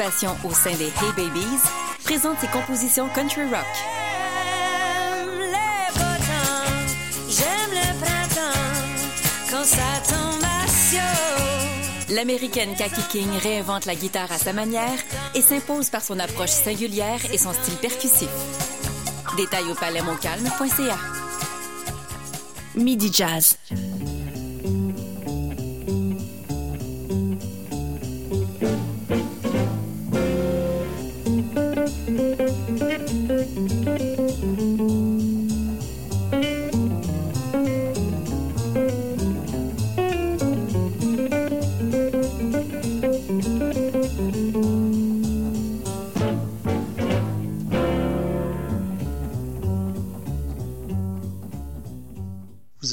participation au sein des Hey Babies, présente ses compositions country rock. L'américaine Kaki King réinvente la guitare à sa manière et s'impose par son approche singulière et son style percussif. Détails au palemoncalme.ca. Midi Jazz. Vous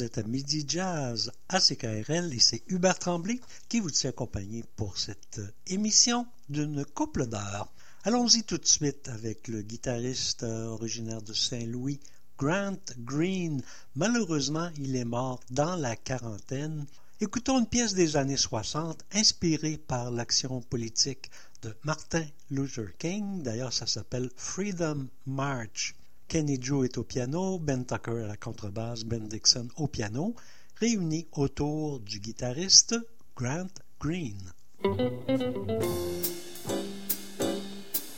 êtes à Midi Jazz à CKRL et c'est Hubert Tremblay qui vous tient compagnie pour cette émission d'une couple d'heures. Allons-y tout de suite avec le guitariste originaire de Saint-Louis, Grant Green. Malheureusement, il est mort dans la quarantaine. Écoutons une pièce des années 60 inspirée par l'action politique de Martin Luther King. D'ailleurs, ça s'appelle Freedom March. Kenny Drew est au piano, Ben Tucker à la contrebasse, Ben Dixon au piano, réunis autour du guitariste Grant Green.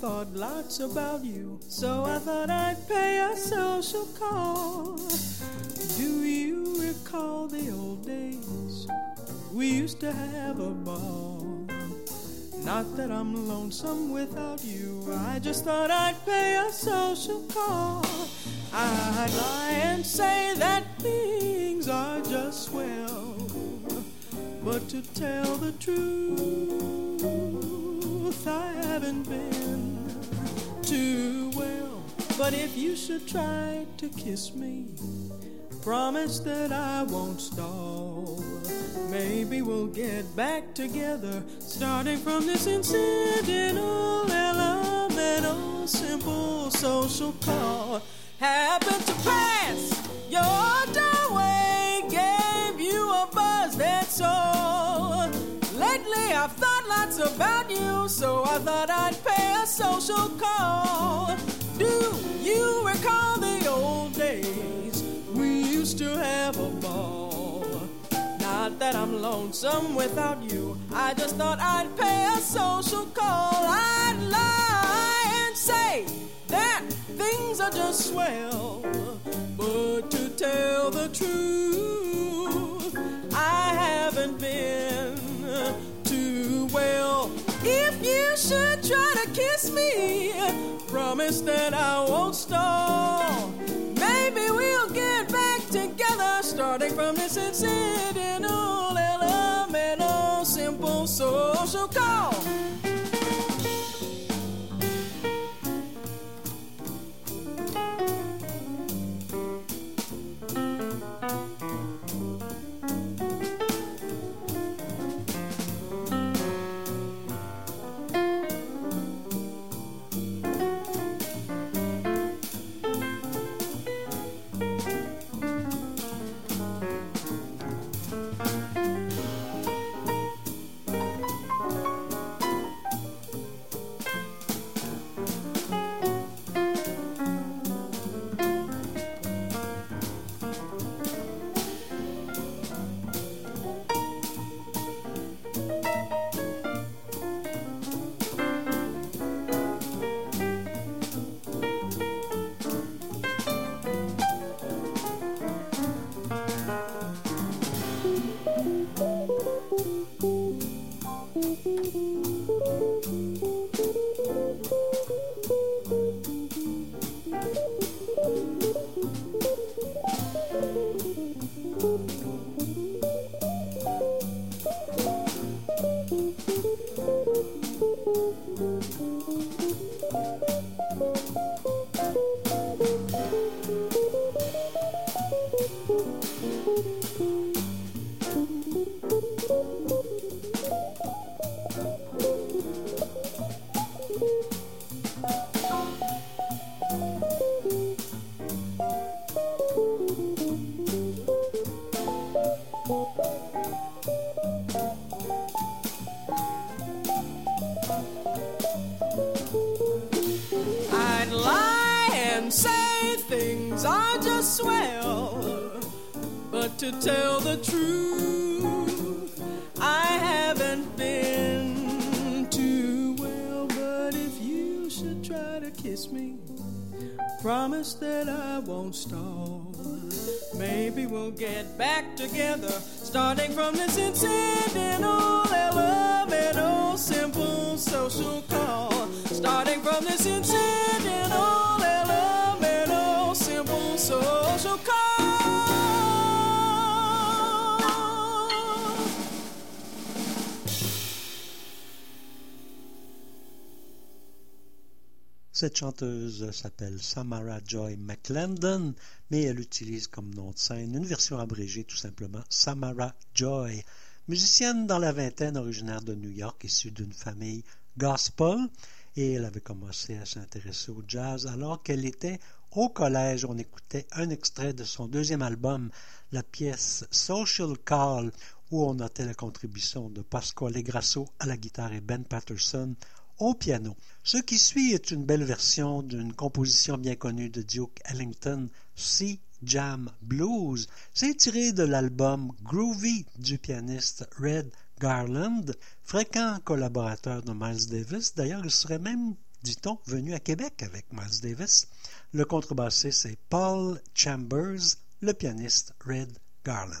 thought lots about you, so I thought I'd pay a social call. Do you recall the old days? We used to have a ball. Not that I'm lonesome without you, I just thought I'd pay a social call. I'd lie and say that things are just swell, but to tell the truth, I haven't been. But if you should try to kiss me, promise that I won't stall. Maybe we'll get back together, starting from this incidental, elemental, simple social call. Happened to pass your doorway, gave you a buzz, that's all. Lately I've thought lots about you, so I thought I'd pay a social call. Do you recall the old days? We used to have a ball. Not that I'm lonesome without you. I just thought I'd pay a social call. I'd lie and say that things are just swell. But to tell the truth, I haven't been too well. If you should try to kiss me, promise that I won't stall. Maybe we'll get back together, starting from this incidental, elemental, simple social call. Together, starting from this incidental, Cette chanteuse s'appelle Samara Joy McClendon, mais elle utilise comme nom de scène une version abrégée tout simplement Samara Joy. Musicienne dans la vingtaine, originaire de New York, issue d'une famille gospel, et elle avait commencé à s'intéresser au jazz alors qu'elle était au collège. On écoutait un extrait de son deuxième album, la pièce Social Call, où on notait la contribution de Pasquale Grasso à la guitare et Ben Patterson au piano. Ce qui suit est une belle version d'une composition bien connue de Duke Ellington, Sea Jam Blues. C'est tiré de l'album Groovy du pianiste Red Garland, fréquent collaborateur de Miles Davis. D'ailleurs, il serait même, dit-on, venu à Québec avec Miles Davis. Le contrebassiste, c'est Paul Chambers, le pianiste Red Garland.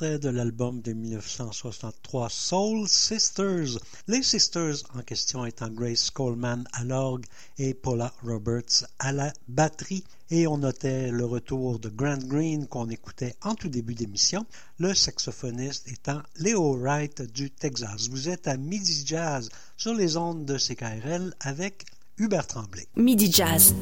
de l'album de 1963 Soul Sisters. Les Sisters en question étant Grace Coleman à l'orgue et Paula Roberts à la batterie. Et on notait le retour de Grant Green qu'on écoutait en tout début d'émission, le saxophoniste étant Leo Wright du Texas. Vous êtes à Midi Jazz sur les ondes de CKRL avec Hubert Tremblay. Midi Jazz.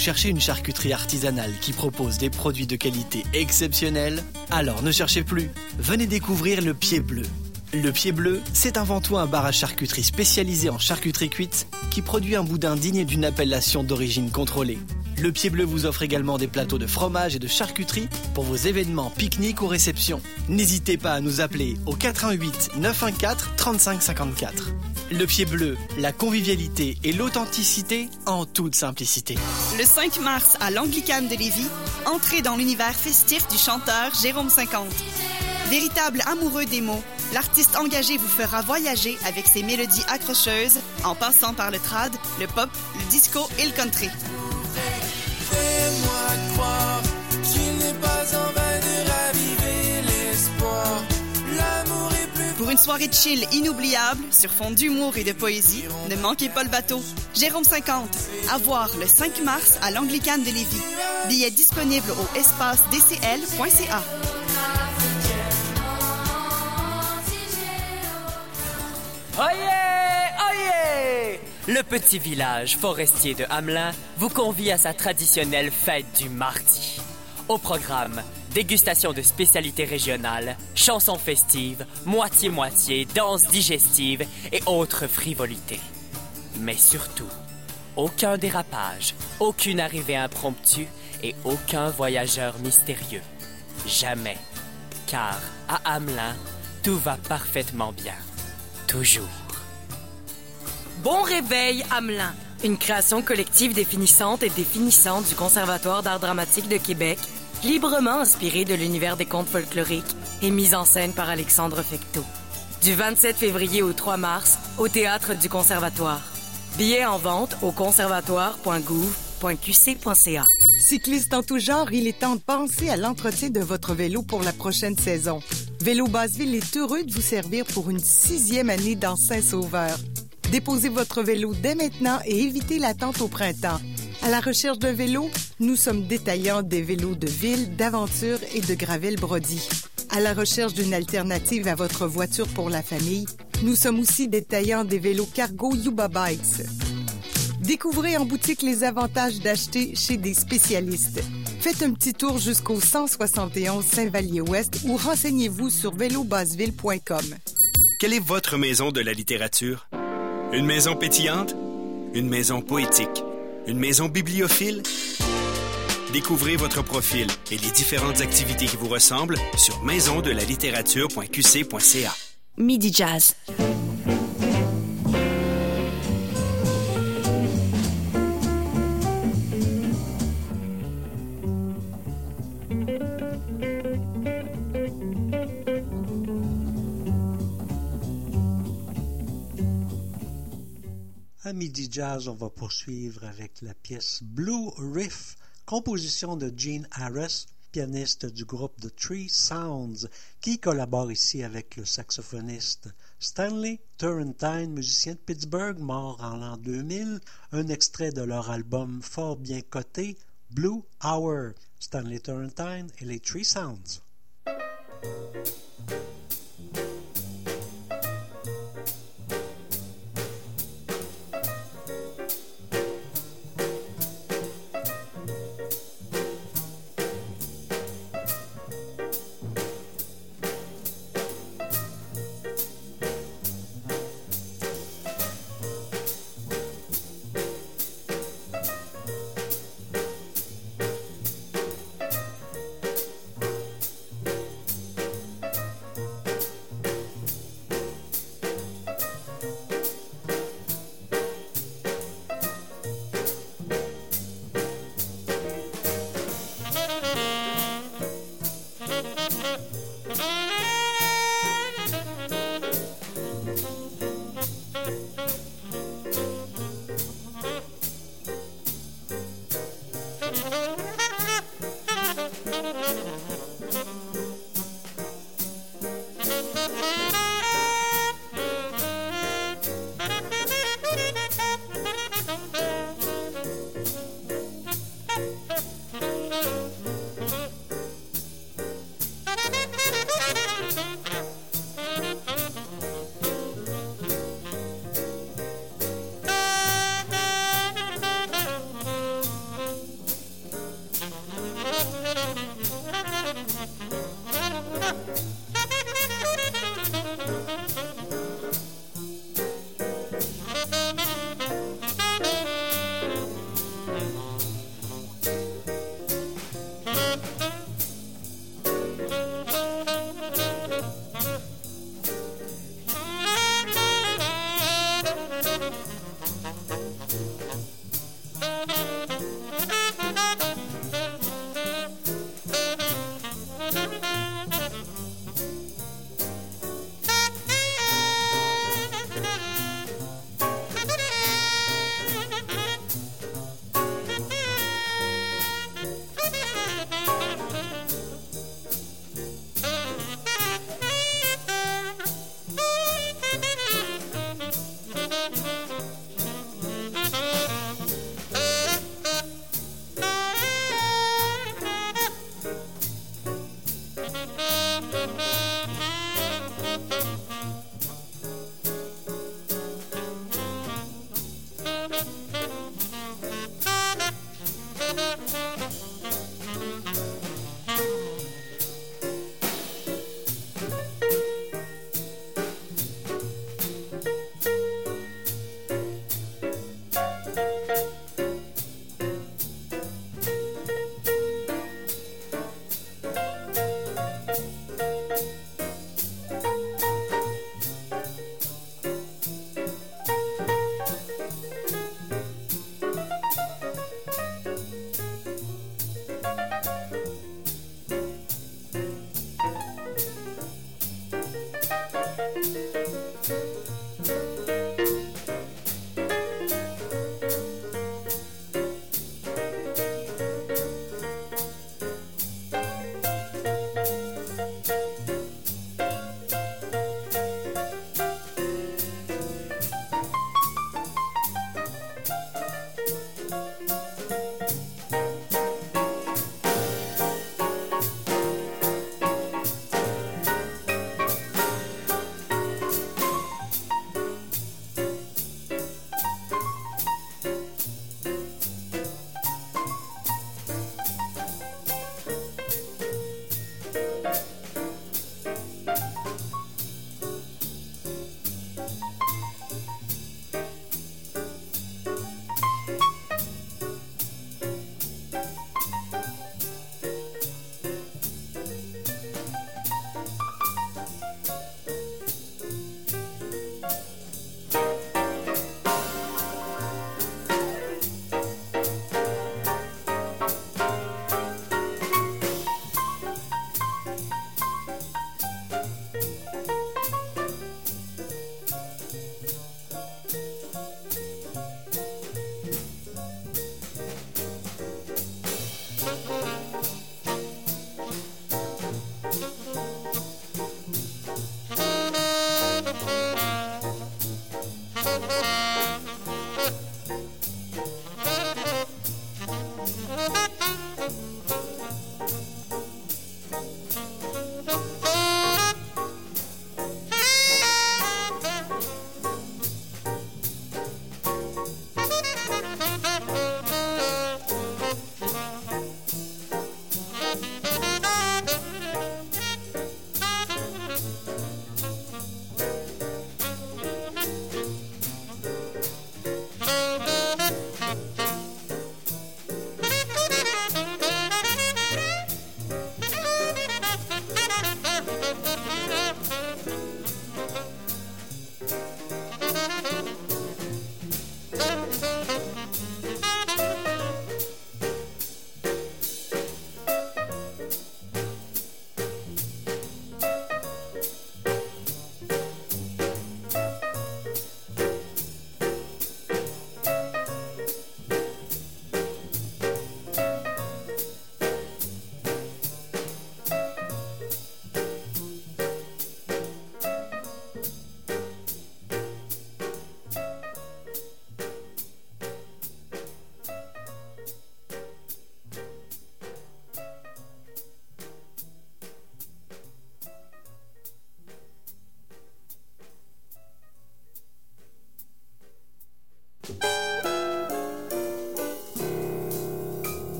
Cherchez une charcuterie artisanale qui propose des produits de qualité exceptionnelle Alors ne cherchez plus. Venez découvrir le Pied Bleu. Le Pied Bleu, c'est avant tout un bar à charcuterie spécialisé en charcuterie cuite qui produit un boudin digne d'une appellation d'origine contrôlée. Le Pied Bleu vous offre également des plateaux de fromage et de charcuterie pour vos événements, pique-niques ou réceptions. N'hésitez pas à nous appeler au 88 914 3554. Le Pied Bleu, la convivialité et l'authenticité en toute simplicité. Le 5 mars à l'Anglicane de Lévis, Entrez dans l'univers festif du chanteur Jérôme 50. Véritable amoureux des mots, l'artiste engagé vous fera voyager avec ses mélodies accrocheuses en passant par le trad, le pop, le disco et le country. Pour une soirée de chill inoubliable sur fond d'humour et de poésie, ne manquez pas le bateau. Jérôme 50, à voir le 5 mars à l'Anglicane de Lévis. Billets disponibles au espace dcl.ca. Oyez! Oyez! Le petit village forestier de Hamelin vous convie à sa traditionnelle fête du mardi. Au programme, dégustation de spécialités régionales, chansons festives, moitié-moitié, danse digestive et autres frivolités. Mais surtout, aucun dérapage, aucune arrivée impromptue et aucun voyageur mystérieux. Jamais. Car à Hamelin, tout va parfaitement bien. Bon réveil, Hamelin. Une création collective définissante et définissante du Conservatoire d'art dramatique de Québec, librement inspirée de l'univers des contes folkloriques et mise en scène par Alexandre Fecteau. Du 27 février au 3 mars, au Théâtre du Conservatoire. Billets en vente au conservatoire.gouv.qc.ca. Cycliste en tout genre, il est temps de penser à l'entretien de votre vélo pour la prochaine saison. Vélo Basseville est heureux de vous servir pour une sixième année dans Saint-Sauveur. Déposez votre vélo dès maintenant et évitez l'attente au printemps. À la recherche d'un vélo, nous sommes détaillants des vélos de ville, d'aventure et de gravel Brody. À la recherche d'une alternative à votre voiture pour la famille, nous sommes aussi détaillants des vélos cargo Yuba Bikes. Découvrez en boutique les avantages d'acheter chez des spécialistes. Faites un petit tour jusqu'au 171 Saint-Vallier-Ouest ou renseignez-vous sur vélobasseville.com. Quelle est votre maison de la littérature? Une maison pétillante? Une maison poétique? Une maison bibliophile? Découvrez votre profil et les différentes activités qui vous ressemblent sur maisondelalittérature.qc.ca. Midi Jazz. Midi Jazz, on va poursuivre avec la pièce Blue Riff, composition de Gene Harris, pianiste du groupe The Three Sounds, qui collabore ici avec le saxophoniste Stanley Turrentine, musicien de Pittsburgh, mort en l'an 2000, un extrait de leur album fort bien coté, Blue Hour, Stanley Turrentine et les Three Sounds.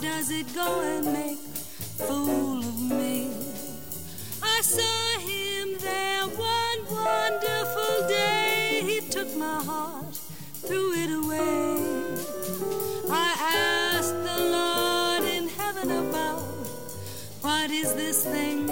Does it go and make fool of me? I saw him there one wonderful day. He took my heart, threw it away. I asked the Lord in heaven above. What is this thing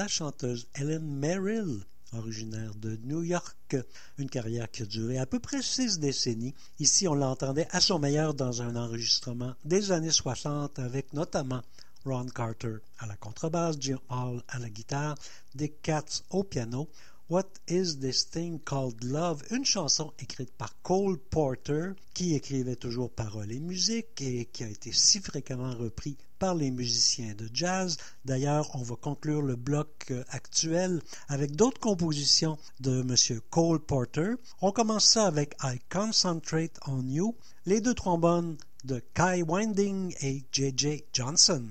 La chanteuse Helen Merrill, originaire de New York, une carrière qui a duré à peu près six décennies. Ici, on l'entendait à son meilleur dans un enregistrement des années 60 avec notamment Ron Carter à la contrebasse, Jim Hall à la guitare, Dick Katz au piano. What is this thing called love? Une chanson écrite par Cole Porter, qui écrivait toujours paroles et musique et qui a été si fréquemment repris par les musiciens de jazz. D'ailleurs, on va conclure le bloc actuel avec d'autres compositions de M. Cole Porter. On commence ça avec I Concentrate on You, les deux trombones de Kai Winding et J.J. Johnson.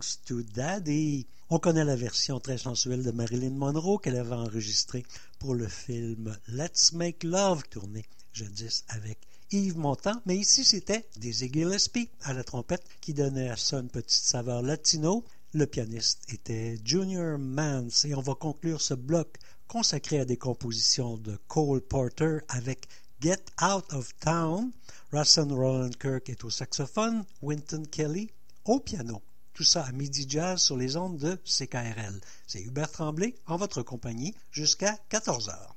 To Daddy. On connaît la version très sensuelle de Marilyn Monroe qu'elle avait enregistrée pour le film Let's Make Love, tourné jadis avec Yves Montand, mais ici c'était Dizzy Gillespie à la trompette qui donnait à ça une petite saveur latino. Le pianiste était Junior Mans et on va conclure ce bloc consacré à des compositions de Cole Porter avec Get Out of Town. Russell Roland Kirk est au saxophone, Winton Kelly au piano. Tout ça à midi jazz sur les ondes de CKRL. C'est Hubert Tremblay en votre compagnie jusqu'à 14 heures.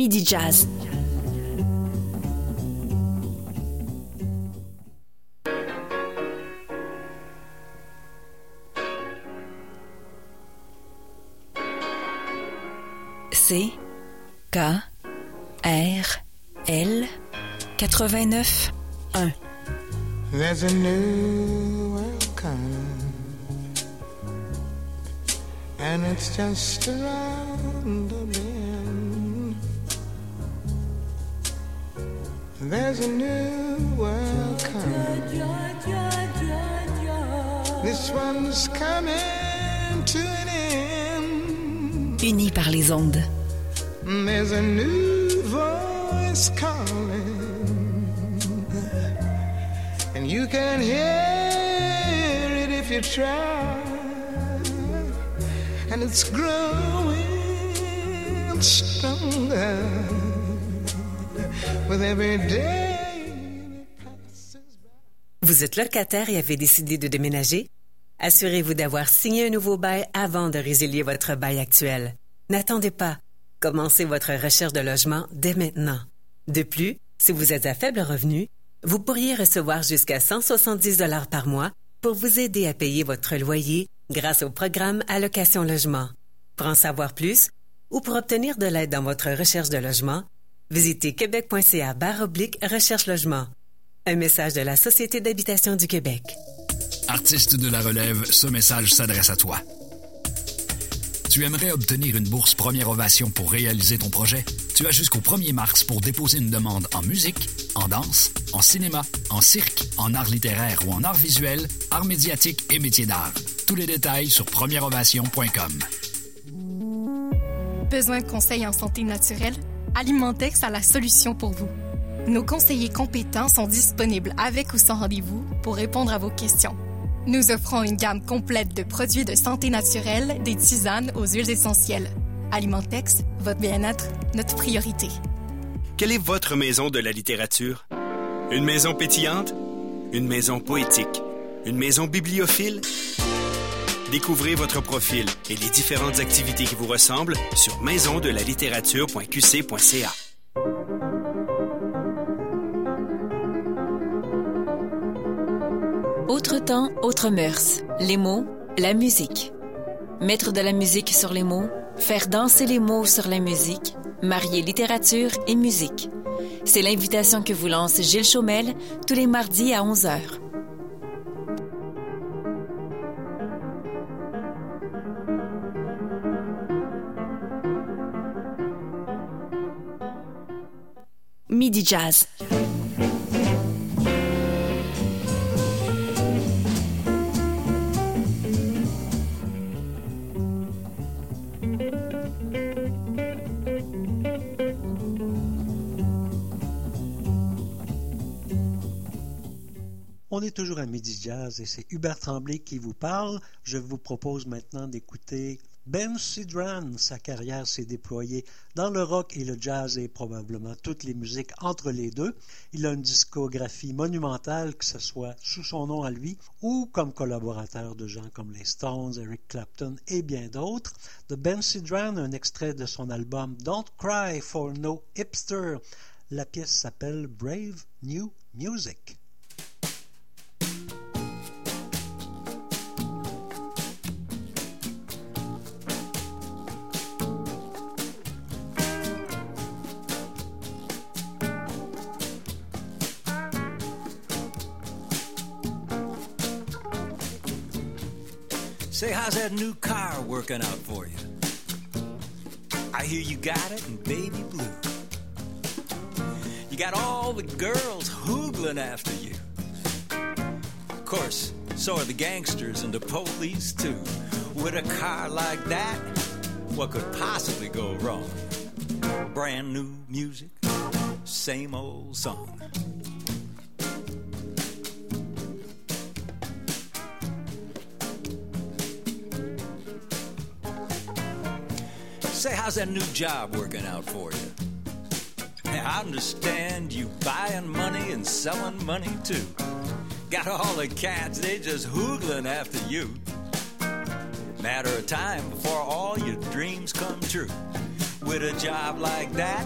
Midi Jazz. C K R L 89 1 There's a new world and it's just les ondes. There's a new voice calling, and you can hear it if you try, and it's growing stronger with every day. Vous êtes locataire et avez décidé de déménager? Assurez-vous d'avoir signé un nouveau bail avant de résilier votre bail actuel. N'attendez pas. Commencez votre recherche de logement dès maintenant. De plus, si vous êtes à faible revenu, vous pourriez recevoir jusqu'à 170 dollars par mois pour vous aider à payer votre loyer grâce au programme Allocation Logement. Pour en savoir plus ou pour obtenir de l'aide dans votre recherche de logement, visitez québec.ca oblique recherche logement. Un message de la Société d'habitation du Québec. Artiste de la relève, ce message s'adresse à toi. Tu aimerais obtenir une bourse Première Ovation pour réaliser ton projet? Tu as jusqu'au 1er mars pour déposer une demande en musique, en danse, en cinéma, en cirque, en art littéraire ou en art visuel, art médiatique et métier d'art. Tous les détails sur premièreovation.com. Besoin de conseils en santé naturelle? Alimentex a la solution pour vous. Nos conseillers compétents sont disponibles avec ou sans rendez-vous pour répondre à vos questions. Nous offrons une gamme complète de produits de santé naturelle, des tisanes aux huiles essentielles. Alimentex, votre bien-être, notre priorité. Quelle est votre maison de la littérature? Une maison pétillante? Une maison poétique? Une maison bibliophile? Découvrez votre profil et les différentes activités qui vous ressemblent sur maisondelalittérature.qc.ca. Autre temps, autre mœurs. Les mots, la musique. Mettre de la musique sur les mots, faire danser les mots sur la musique, marier littérature et musique. C'est l'invitation que vous lance Gilles Chaumel tous les mardis à 11h. Midi Jazz. On est toujours à Midi Jazz et c'est Hubert Tremblay qui vous parle. Je vous propose maintenant d'écouter Ben Sidran. Sa carrière s'est déployée dans le rock et le jazz et probablement toutes les musiques entre les deux. Il a une discographie monumentale, que ce soit sous son nom à lui ou comme collaborateur de gens comme les Stones, Eric Clapton et bien d'autres. De Ben Sidran, un extrait de son album Don't Cry for No Hipster. La pièce s'appelle Brave New Music. Say, how's that new car working out for you? I hear you got it in baby blue. You got all the girls hoogling after you. Of course, so are the gangsters and the police too. With a car like that, what could possibly go wrong? Brand new music, same old song. Say, how's that new job working out for you? I understand you buying money and selling money too. Got all the cats, they just hoogling after you. Matter of time before all your dreams come true. With a job like that,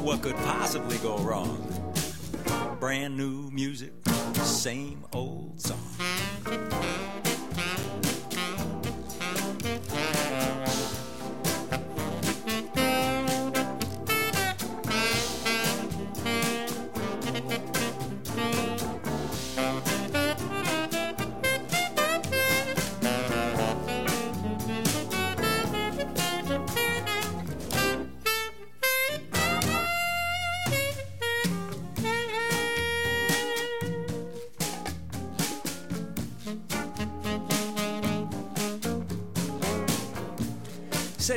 what could possibly go wrong? Brand new music, same old song.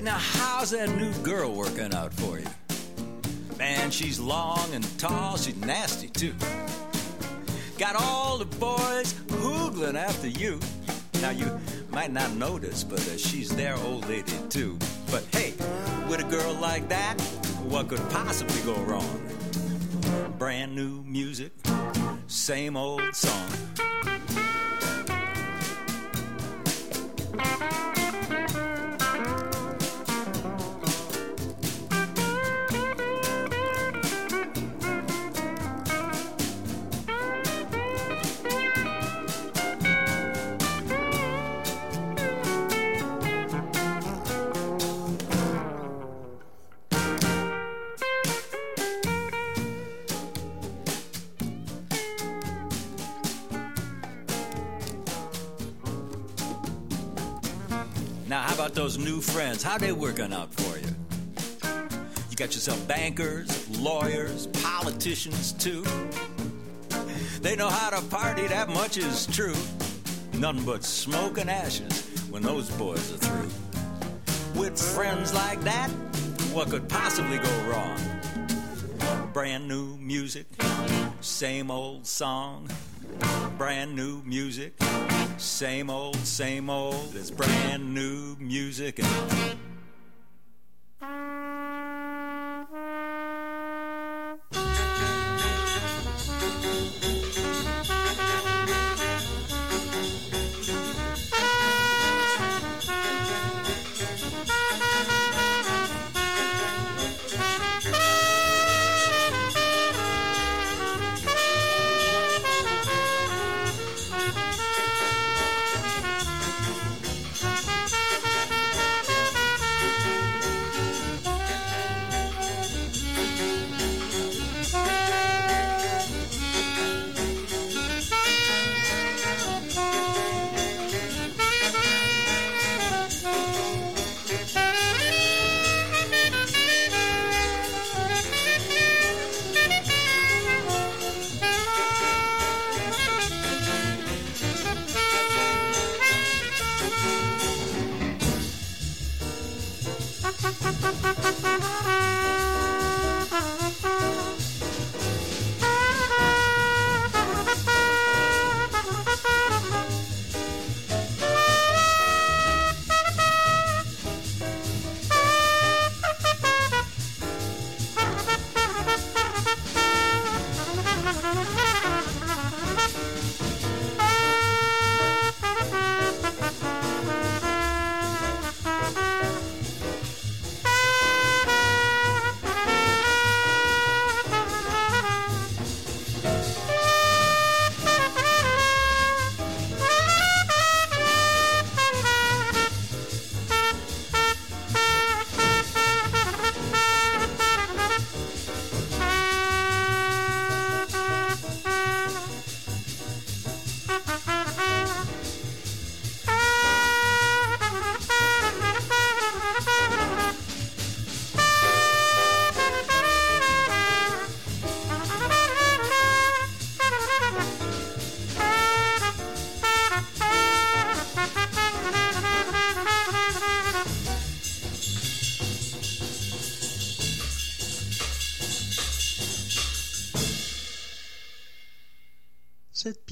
Now how's that new girl working out for you? Man, she's long and tall, she's nasty too. Got all the boys hoogling after you. Now you might not notice, but uh, she's their old lady too. But hey, with a girl like that, what could possibly go wrong? Brand new music, same old song. About those new friends? How they working out for you? You got yourself bankers, lawyers, politicians too. They know how to party, that much is true. Nothing but smoke and ashes when those boys are through. With friends like that, what could possibly go wrong? Brand new music, same old song. Brand new music, same old, same old. It's brand new music. And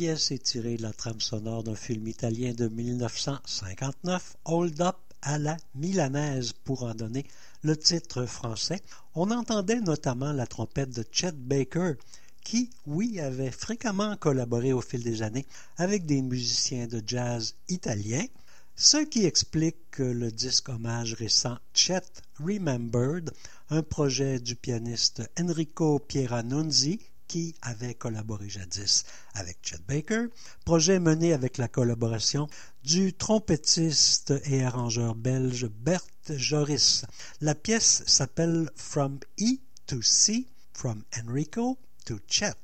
pièce est tirée de la trame sonore d'un film italien de 1959, Hold Up à la milanaise, pour en donner le titre français. On entendait notamment la trompette de Chet Baker, qui, oui, avait fréquemment collaboré au fil des années avec des musiciens de jazz italiens. Ce qui explique le disque hommage récent Chet Remembered, un projet du pianiste Enrico Pieranunzi qui avait collaboré jadis avec Chet Baker, projet mené avec la collaboration du trompettiste et arrangeur belge Bert Joris. La pièce s'appelle From E to C, From Enrico to Chet.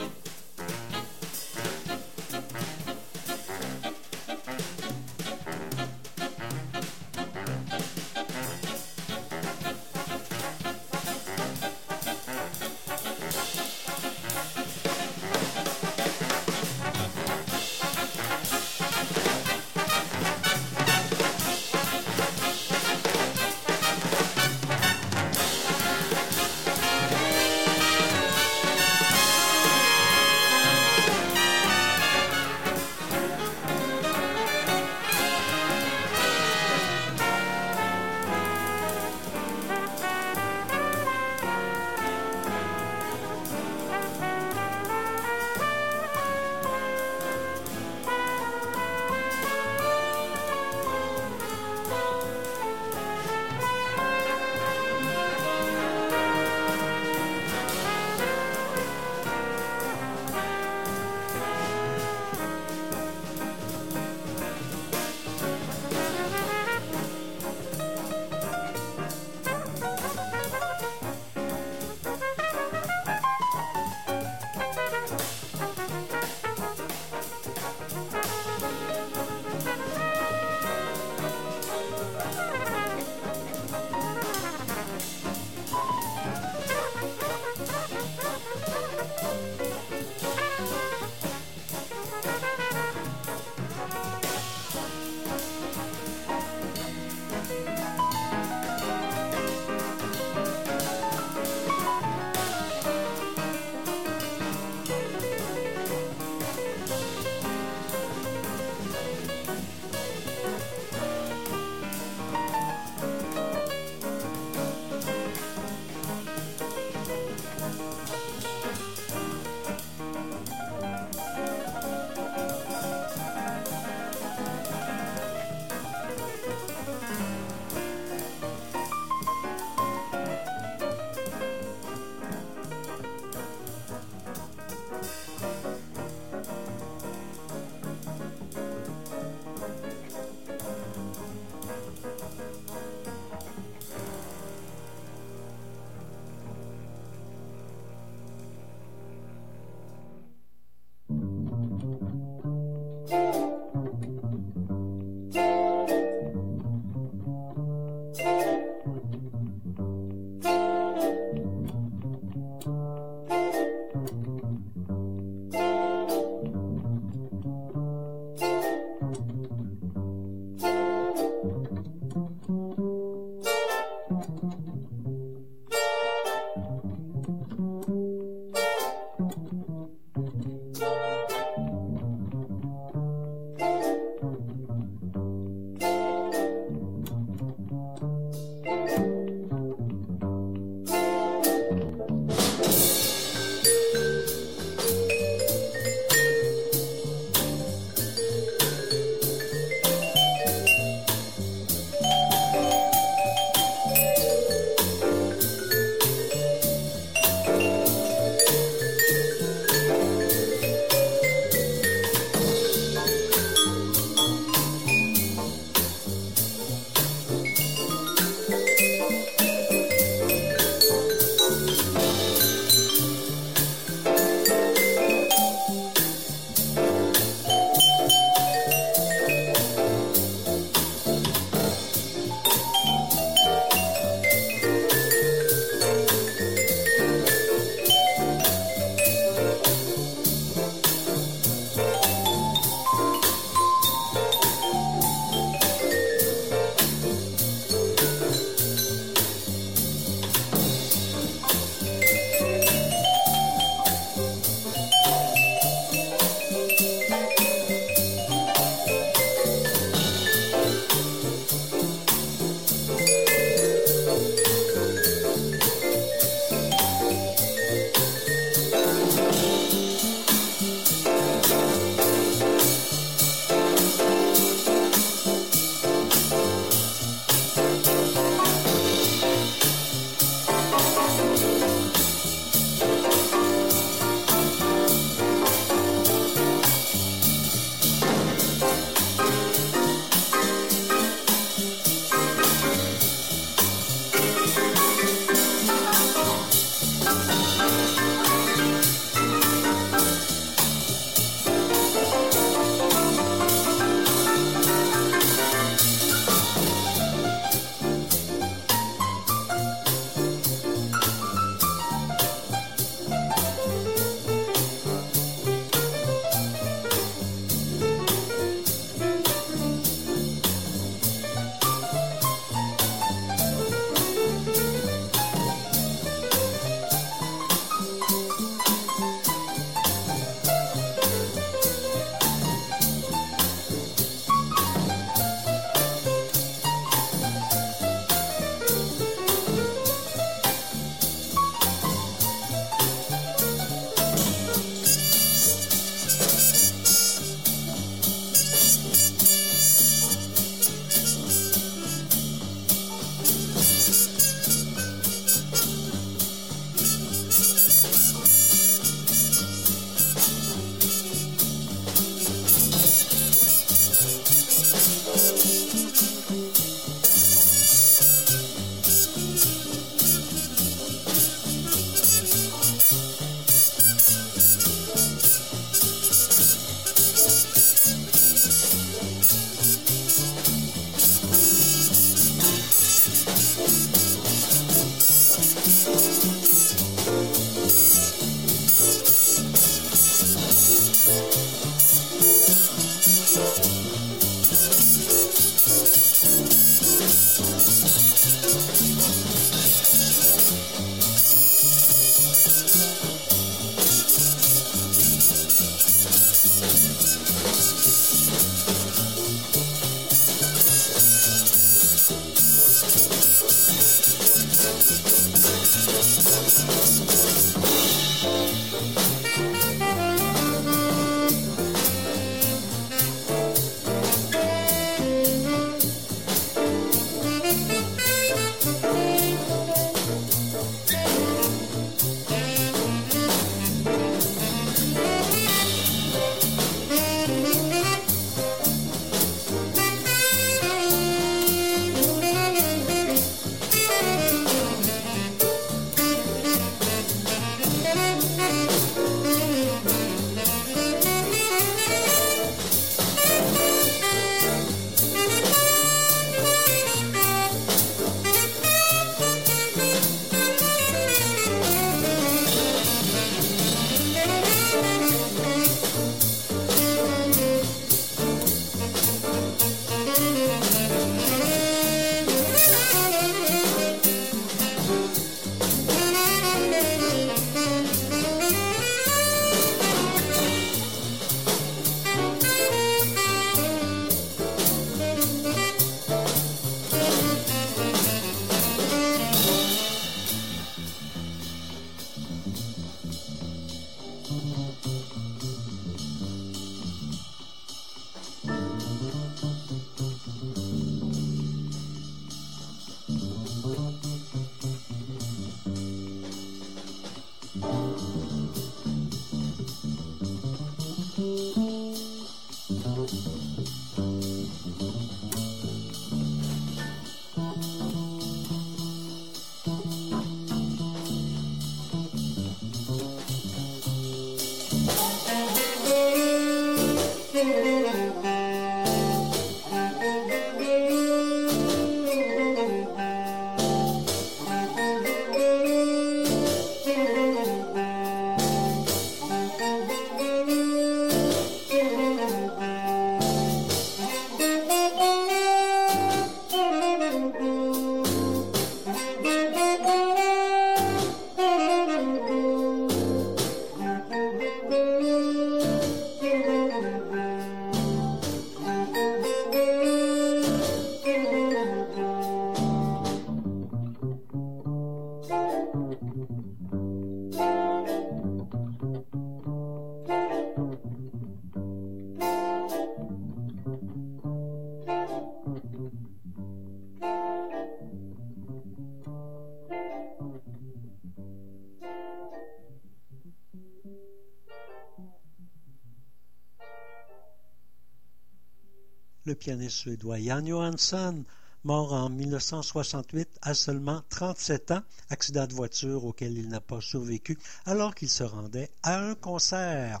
Le pianiste suédois Jan Johansson, mort en 1968 à seulement 37 ans, accident de voiture auquel il n'a pas survécu alors qu'il se rendait à un concert.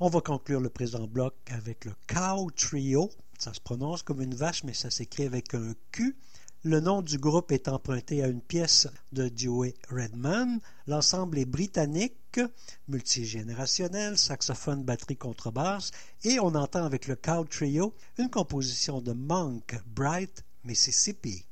On va conclure le présent bloc avec le Cow Trio. Ça se prononce comme une vache, mais ça s'écrit avec un Q. Le nom du groupe est emprunté à une pièce de Dewey Redman. L'ensemble est britannique, multigénérationnel, saxophone, batterie, contrebasse, et on entend avec le Cow Trio une composition de Monk Bright, Mississippi.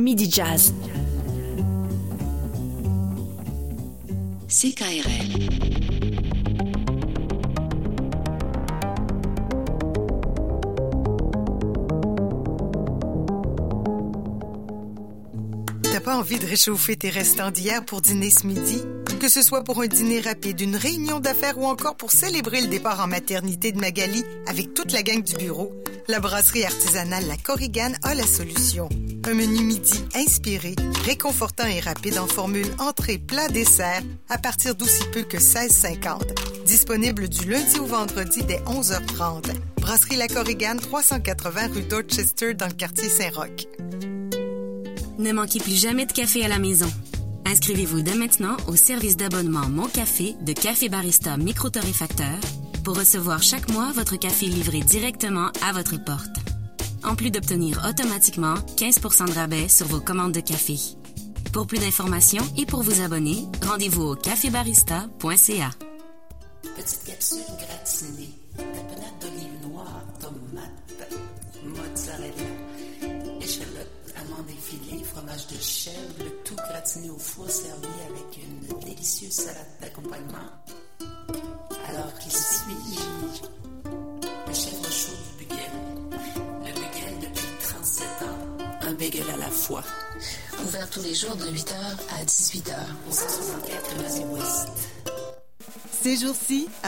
Midi Jazz. CKRL. T'as pas envie de réchauffer tes restants d'hier pour dîner ce midi? Que ce soit pour un dîner rapide, une réunion d'affaires ou encore pour célébrer le départ en maternité de Magali avec toute la gang du bureau, la brasserie artisanale La Corrigane a la solution. Un menu midi inspiré, réconfortant et rapide en formule entrée, plat, dessert à partir d'aussi peu que 16,50. Disponible du lundi au vendredi dès 11h30. Brasserie La Corrigane, 380 rue Dorchester dans le quartier Saint-Roch. Ne manquez plus jamais de café à la maison. Inscrivez-vous dès maintenant au service d'abonnement Mon Café de Café Barista Micro-Torréfacteur pour recevoir chaque mois votre café livré directement à votre porte. En plus d'obtenir automatiquement 15 de rabais sur vos commandes de café. Pour plus d'informations et pour vous abonner, rendez-vous au cafébarista.ca.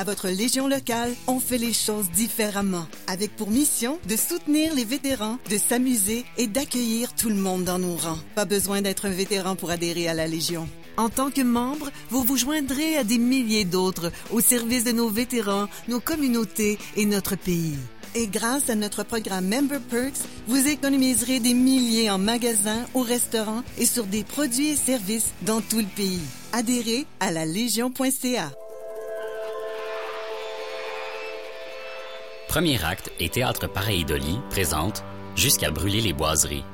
à votre Légion locale, on fait les choses différemment, avec pour mission de soutenir les vétérans, de s'amuser et d'accueillir tout le monde dans nos rangs. Pas besoin d'être un vétéran pour adhérer à la Légion. En tant que membre, vous vous joindrez à des milliers d'autres au service de nos vétérans, nos communautés et notre pays. Et grâce à notre programme Member Perks, vous économiserez des milliers en magasins, au restaurants et sur des produits et services dans tout le pays. Adhérez à la Légion.ca. Premier acte et Théâtre Pareidoli présente Jusqu'à brûler les boiseries.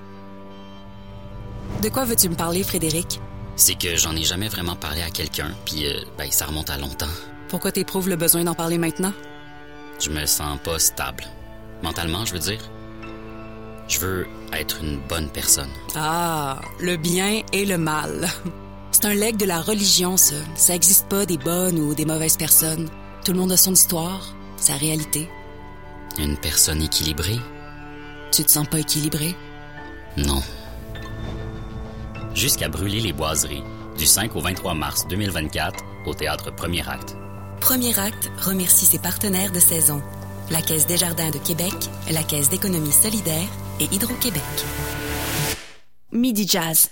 De quoi veux-tu me parler, Frédéric? C'est que j'en ai jamais vraiment parlé à quelqu'un, puis euh, ben, ça remonte à longtemps. Pourquoi t'éprouves le besoin d'en parler maintenant? Je me sens pas stable. Mentalement, je veux dire. Je veux être une bonne personne. Ah, le bien et le mal. C'est un legs de la religion, ça. Ça existe pas des bonnes ou des mauvaises personnes. Tout le monde a son histoire, sa réalité. Une personne équilibrée? Tu te sens pas équilibré? Non. Jusqu'à brûler les boiseries, du 5 au 23 mars 2024, au théâtre Premier Acte. Premier acte remercie ses partenaires de saison. La Caisse des Jardins de Québec, la Caisse d'économie solidaire et Hydro-Québec. Midi Jazz.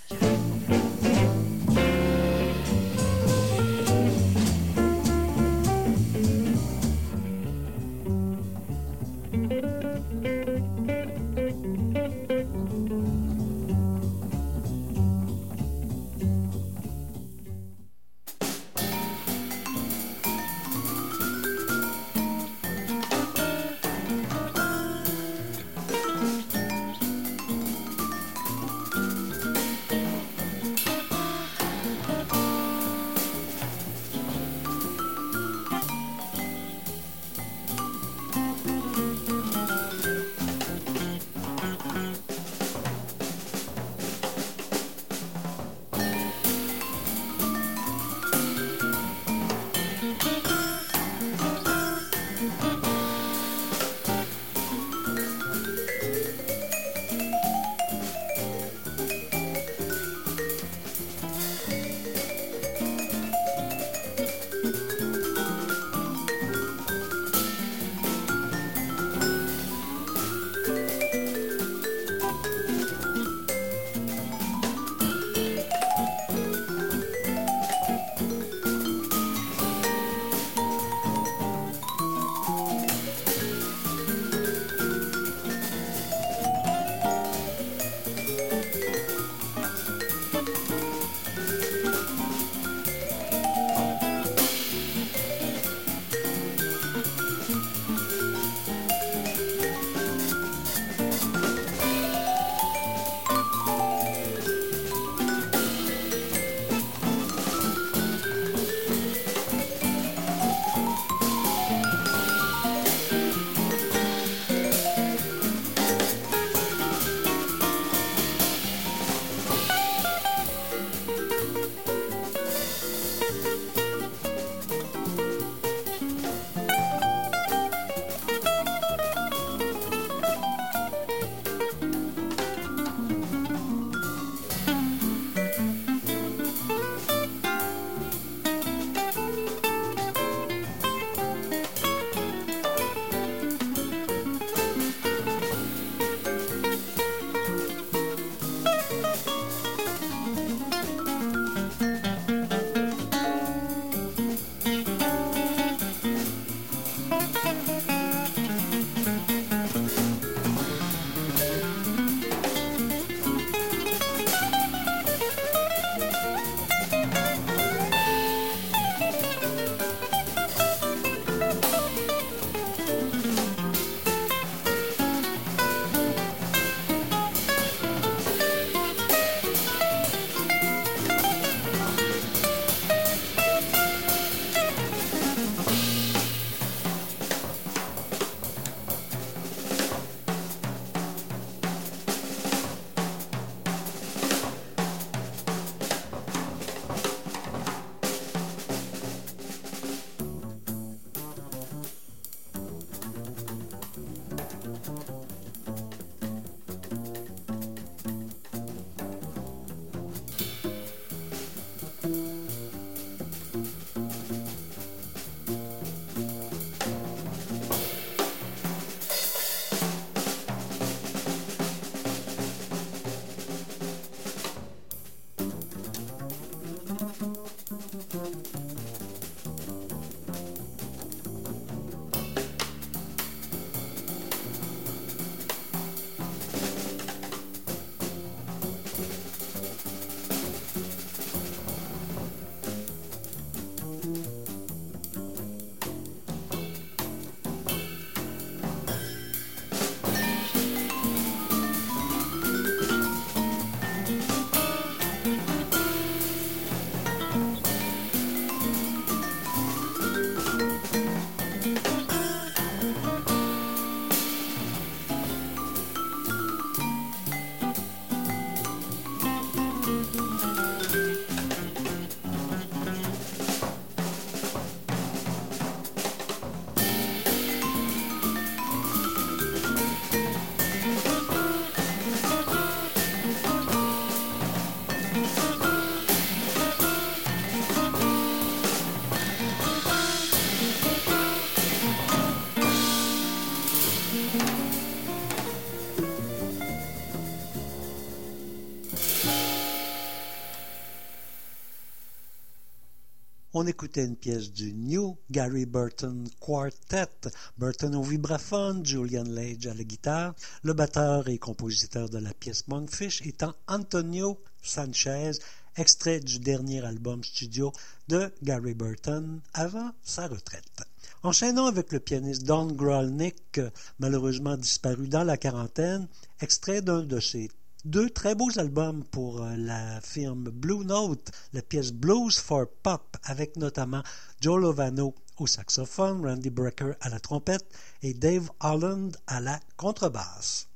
On écoutait une pièce du New Gary Burton Quartet. Burton au vibraphone, Julian Lage à la guitare. Le batteur et compositeur de la pièce Monkfish étant Antonio Sanchez, extrait du dernier album studio de Gary Burton avant sa retraite. Enchaînons avec le pianiste Don Grolnick, malheureusement disparu dans la quarantaine, extrait d'un de ses deux très beaux albums pour euh, la firme Blue Note, la pièce Blues for Pop, avec notamment Joe Lovano au saxophone, Randy Brecker à la trompette et Dave Holland à la contrebasse.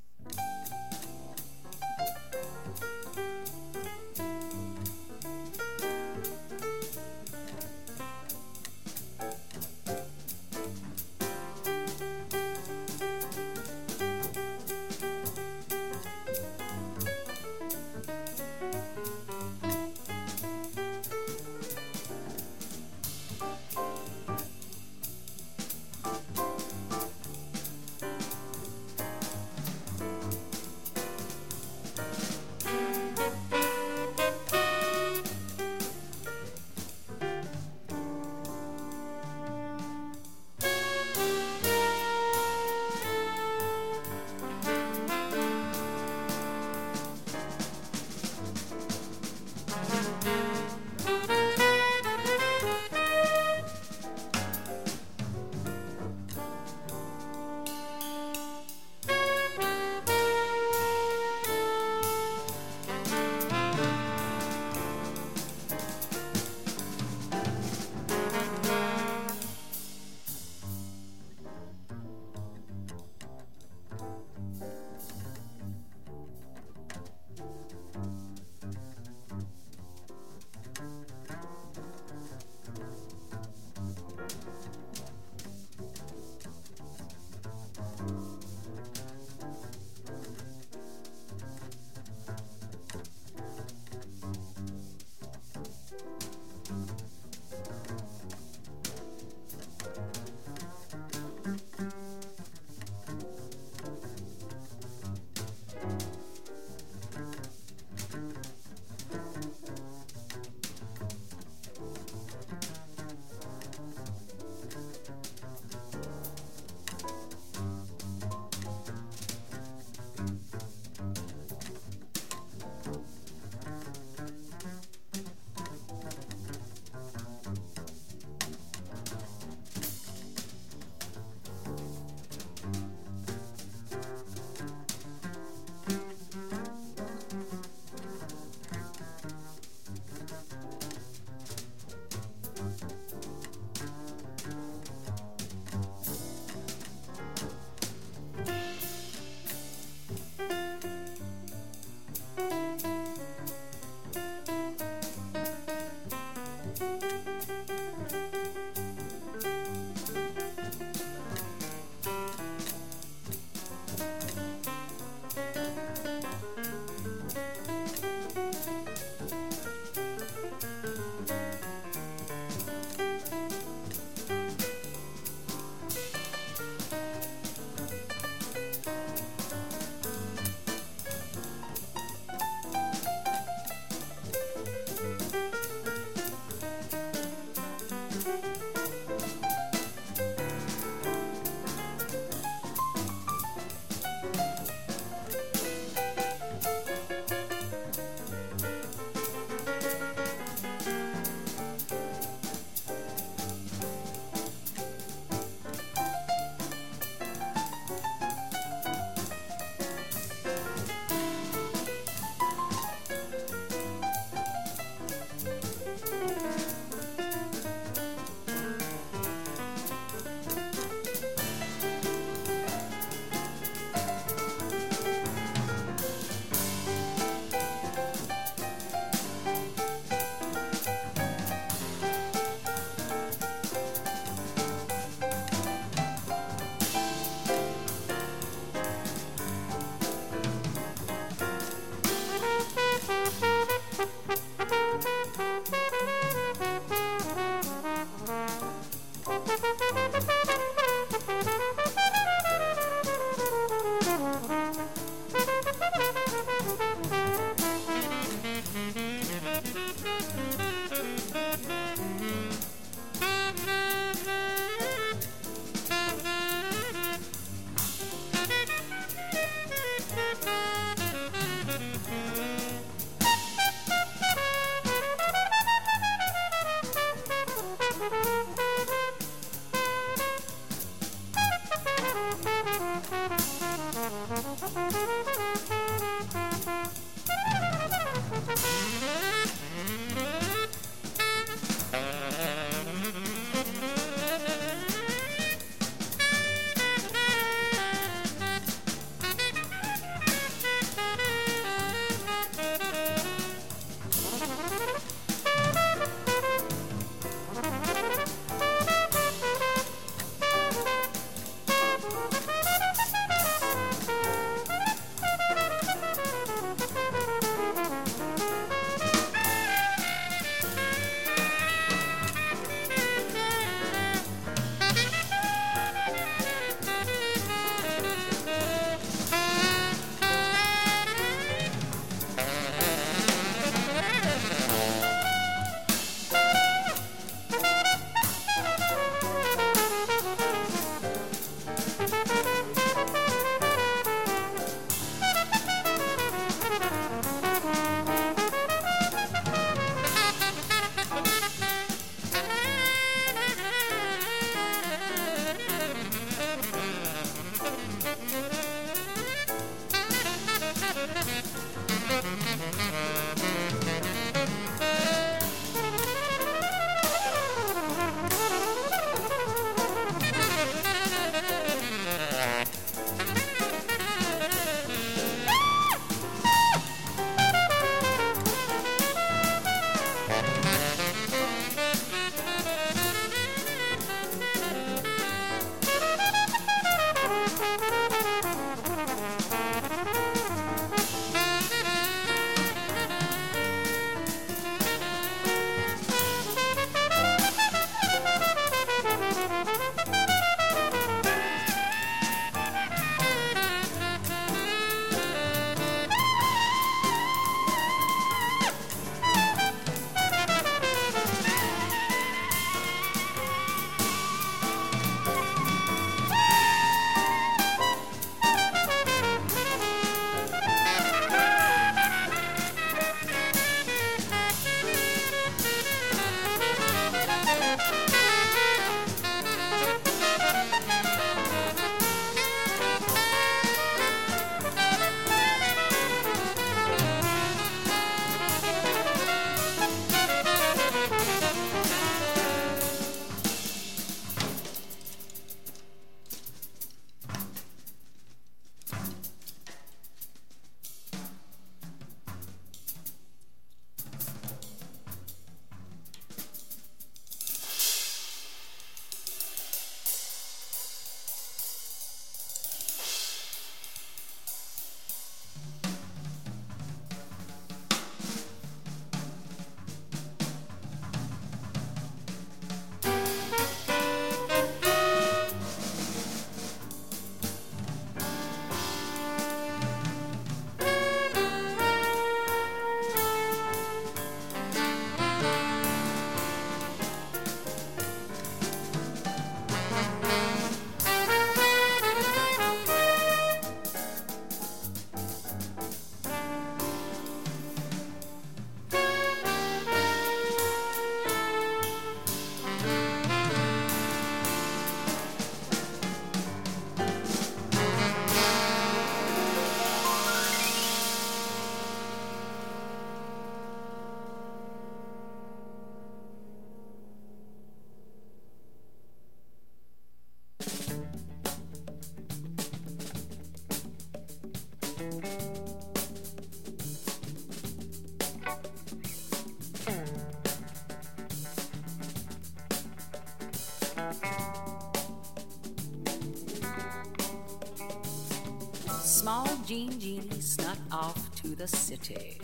Small Jean Jeanie snuck off to the city,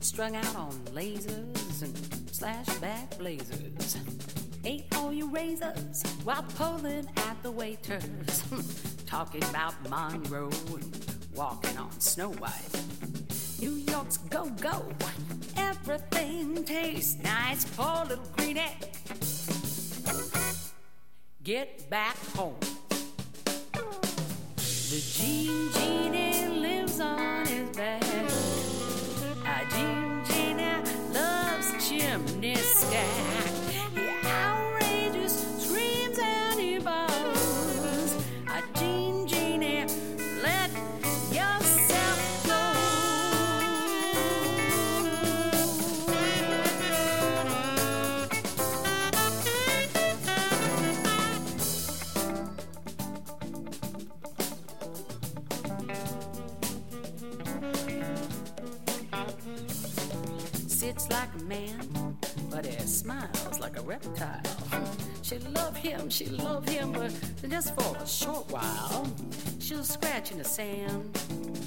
strung out on lasers and slashback blazers. Ate all your razors while pulling at the waiters, talking about Monroe and walking on Snow White. New York's go go Everything tastes nice. Poor little greenie. Get back home. The Gene Genie a. She love him, she love him, but just for a short while. She'll scratch in the sand,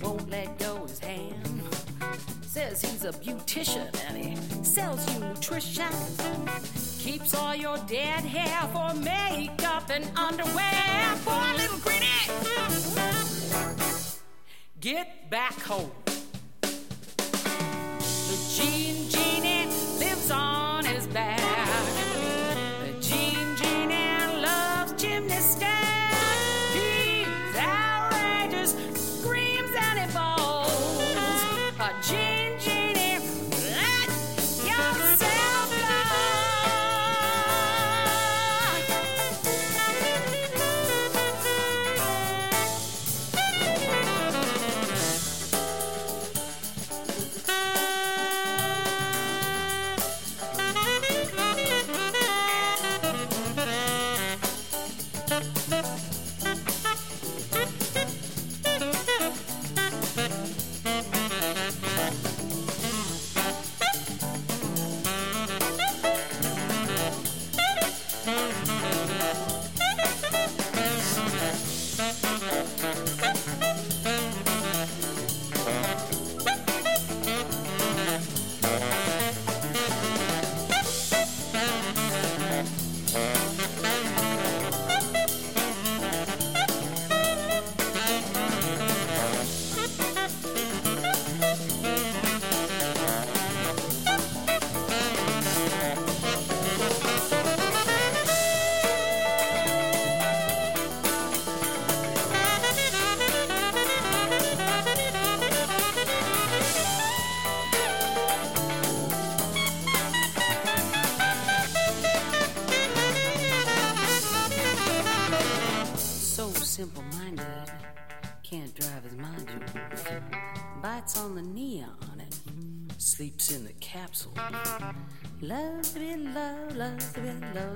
won't let go his hand. Says he's a beautician and he sells you nutrition. Keeps all your dead hair for makeup and underwear. Poor little greenie. Get back home.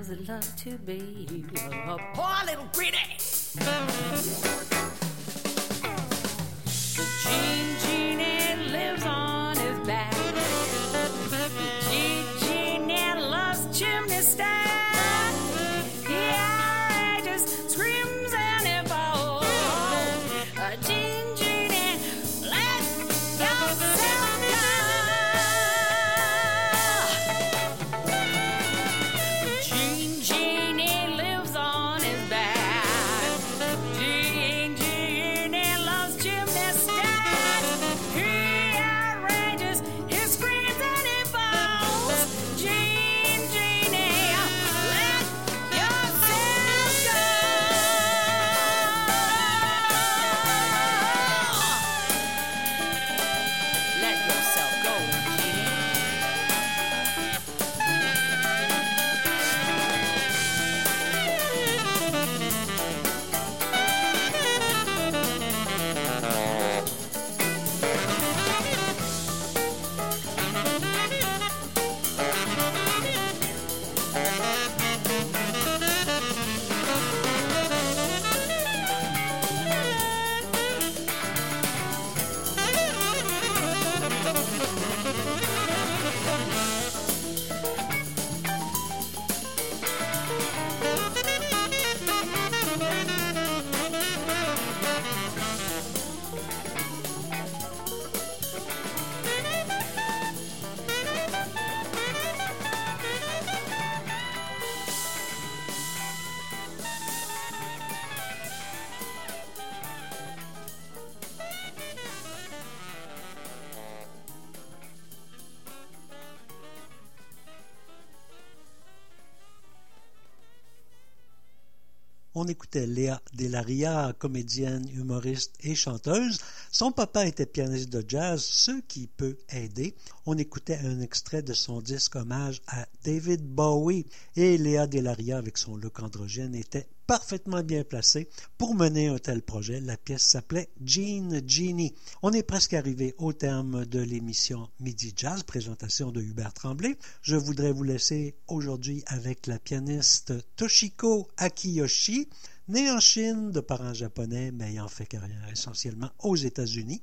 Loves to love to be a poor little greedy. The Genie lives on his back. The Genie loves chimney stack. Léa Delaria, comédienne, humoriste et chanteuse. Son papa était pianiste de jazz, ce qui peut aider. On écoutait un extrait de son disque hommage à David Bowie et Léa Delaria, avec son look androgyne, était parfaitement bien placée pour mener un tel projet. La pièce s'appelait Jean Genie. On est presque arrivé au terme de l'émission Midi Jazz, présentation de Hubert Tremblay. Je voudrais vous laisser aujourd'hui avec la pianiste Toshiko Akiyoshi, née en Chine de parents japonais, mais ayant fait carrière essentiellement aux États-Unis.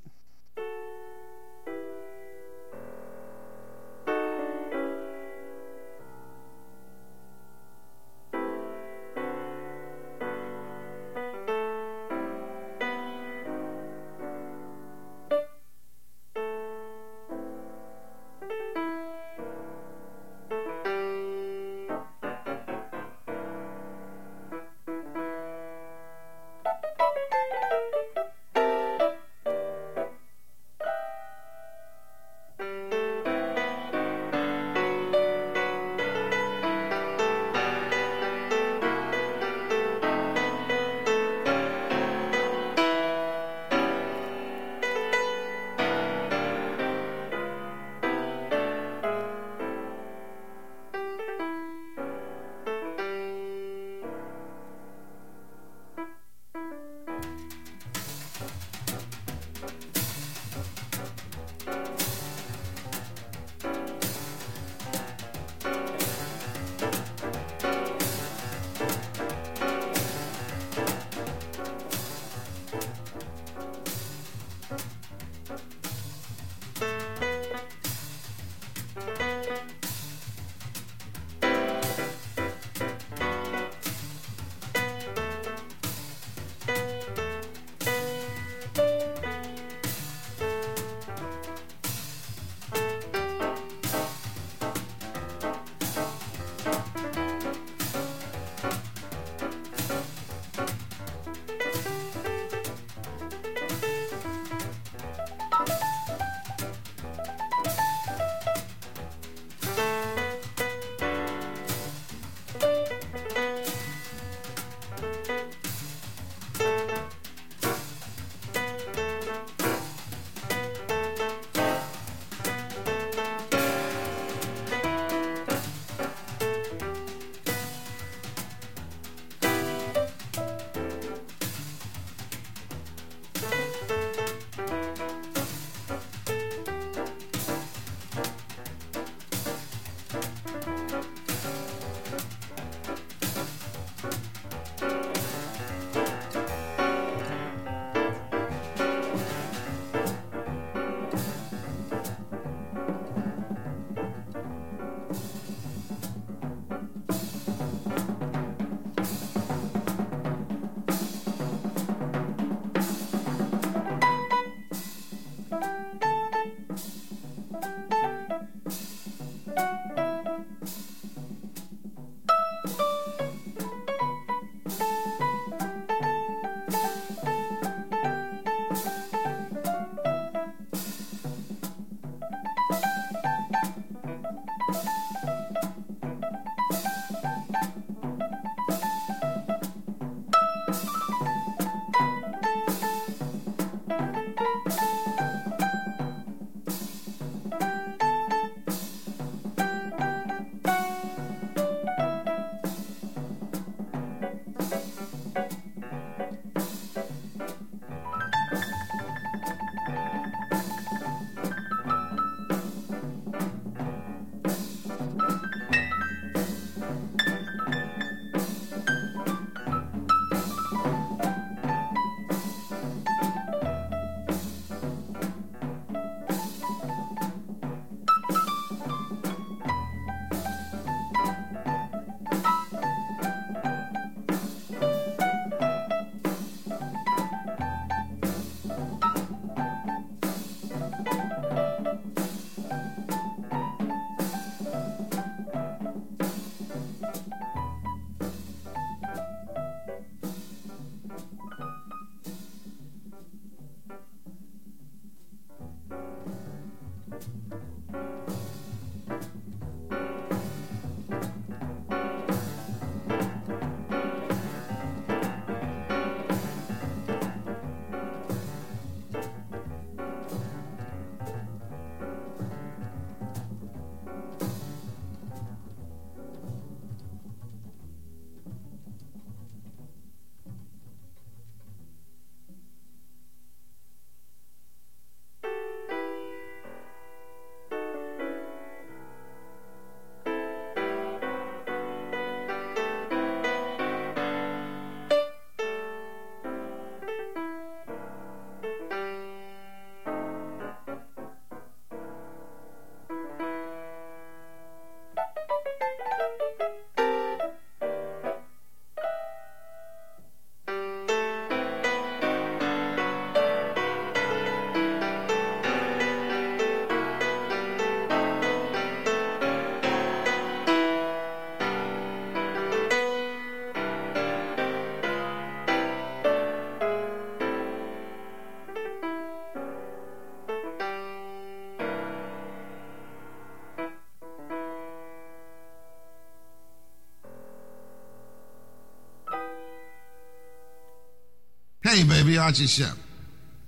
Shep.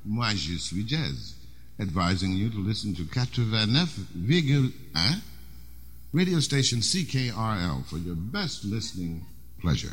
Moi, je suis Jazz, advising you to listen to 89,1 radio station CKRL for your best listening pleasure.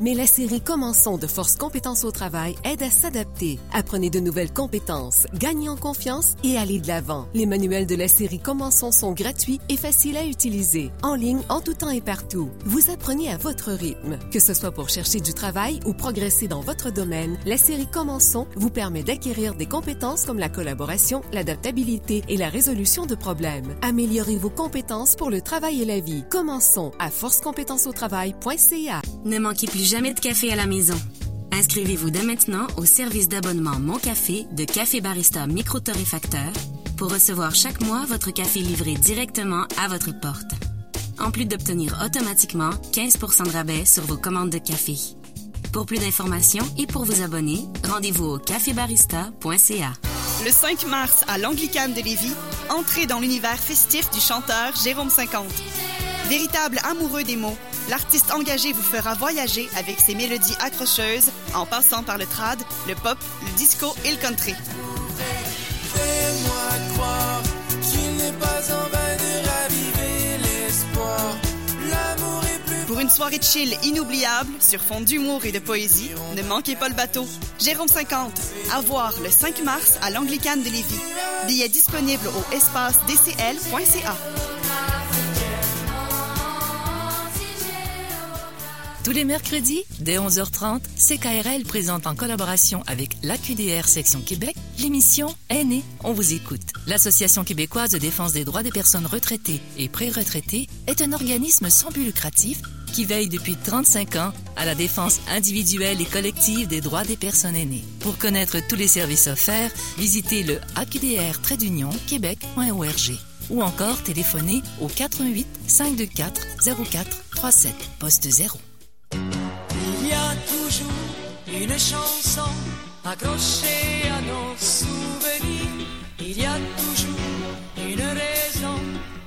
Mais la série Commençons de Force Compétences au travail aide à s'adapter. Apprenez de nouvelles compétences, gagnez en confiance et allez de l'avant. Les manuels de la série Commençons sont gratuits et faciles à utiliser, en ligne, en tout temps et partout. Vous apprenez à votre rythme. Que ce soit pour chercher du travail ou progresser dans votre domaine, la série Commençons vous permet d'acquérir des compétences comme la collaboration, l'adaptabilité et la résolution de problèmes. Améliorez vos compétences pour le travail et la vie. Commençons à forcecompétenceautravail.ca. Ne manquez plus jamais de café à la maison. Inscrivez-vous dès maintenant au service d'abonnement Mon Café de Café Barista Micro Torréfacteur pour recevoir chaque mois votre café livré directement à votre porte. En plus d'obtenir automatiquement 15% de rabais sur vos commandes de café. Pour plus d'informations et pour vous abonner, rendez-vous au cafébarista.ca. Le 5 mars à l'Anglicane de Lévis, entrez dans l'univers festif du chanteur Jérôme 50. Véritable amoureux des mots, l'artiste engagé vous fera voyager avec ses mélodies accrocheuses en passant par le trad, le pop, le disco et le country. Pour une soirée de chill inoubliable sur fond d'humour et de poésie, ne manquez pas le bateau. Jérôme 50, à voir le 5 mars à l'Anglicane de Lévis. Billets disponibles au espace dcl.ca. Tous les mercredis, dès 11h30, CKRL présente en collaboration avec l'AQDR Section Québec l'émission Aînés, on vous écoute. L'Association québécoise de défense des droits des personnes retraitées et pré-retraitées est un organisme sans but lucratif qui veille depuis 35 ans à la défense individuelle et collective des droits des personnes aînées. Pour connaître tous les services offerts, visitez le aqdr québec.org ou encore téléphonez au 88 524 0437 poste 0. Il y a toujours une chanson accrochée à nos souvenirs. Il y a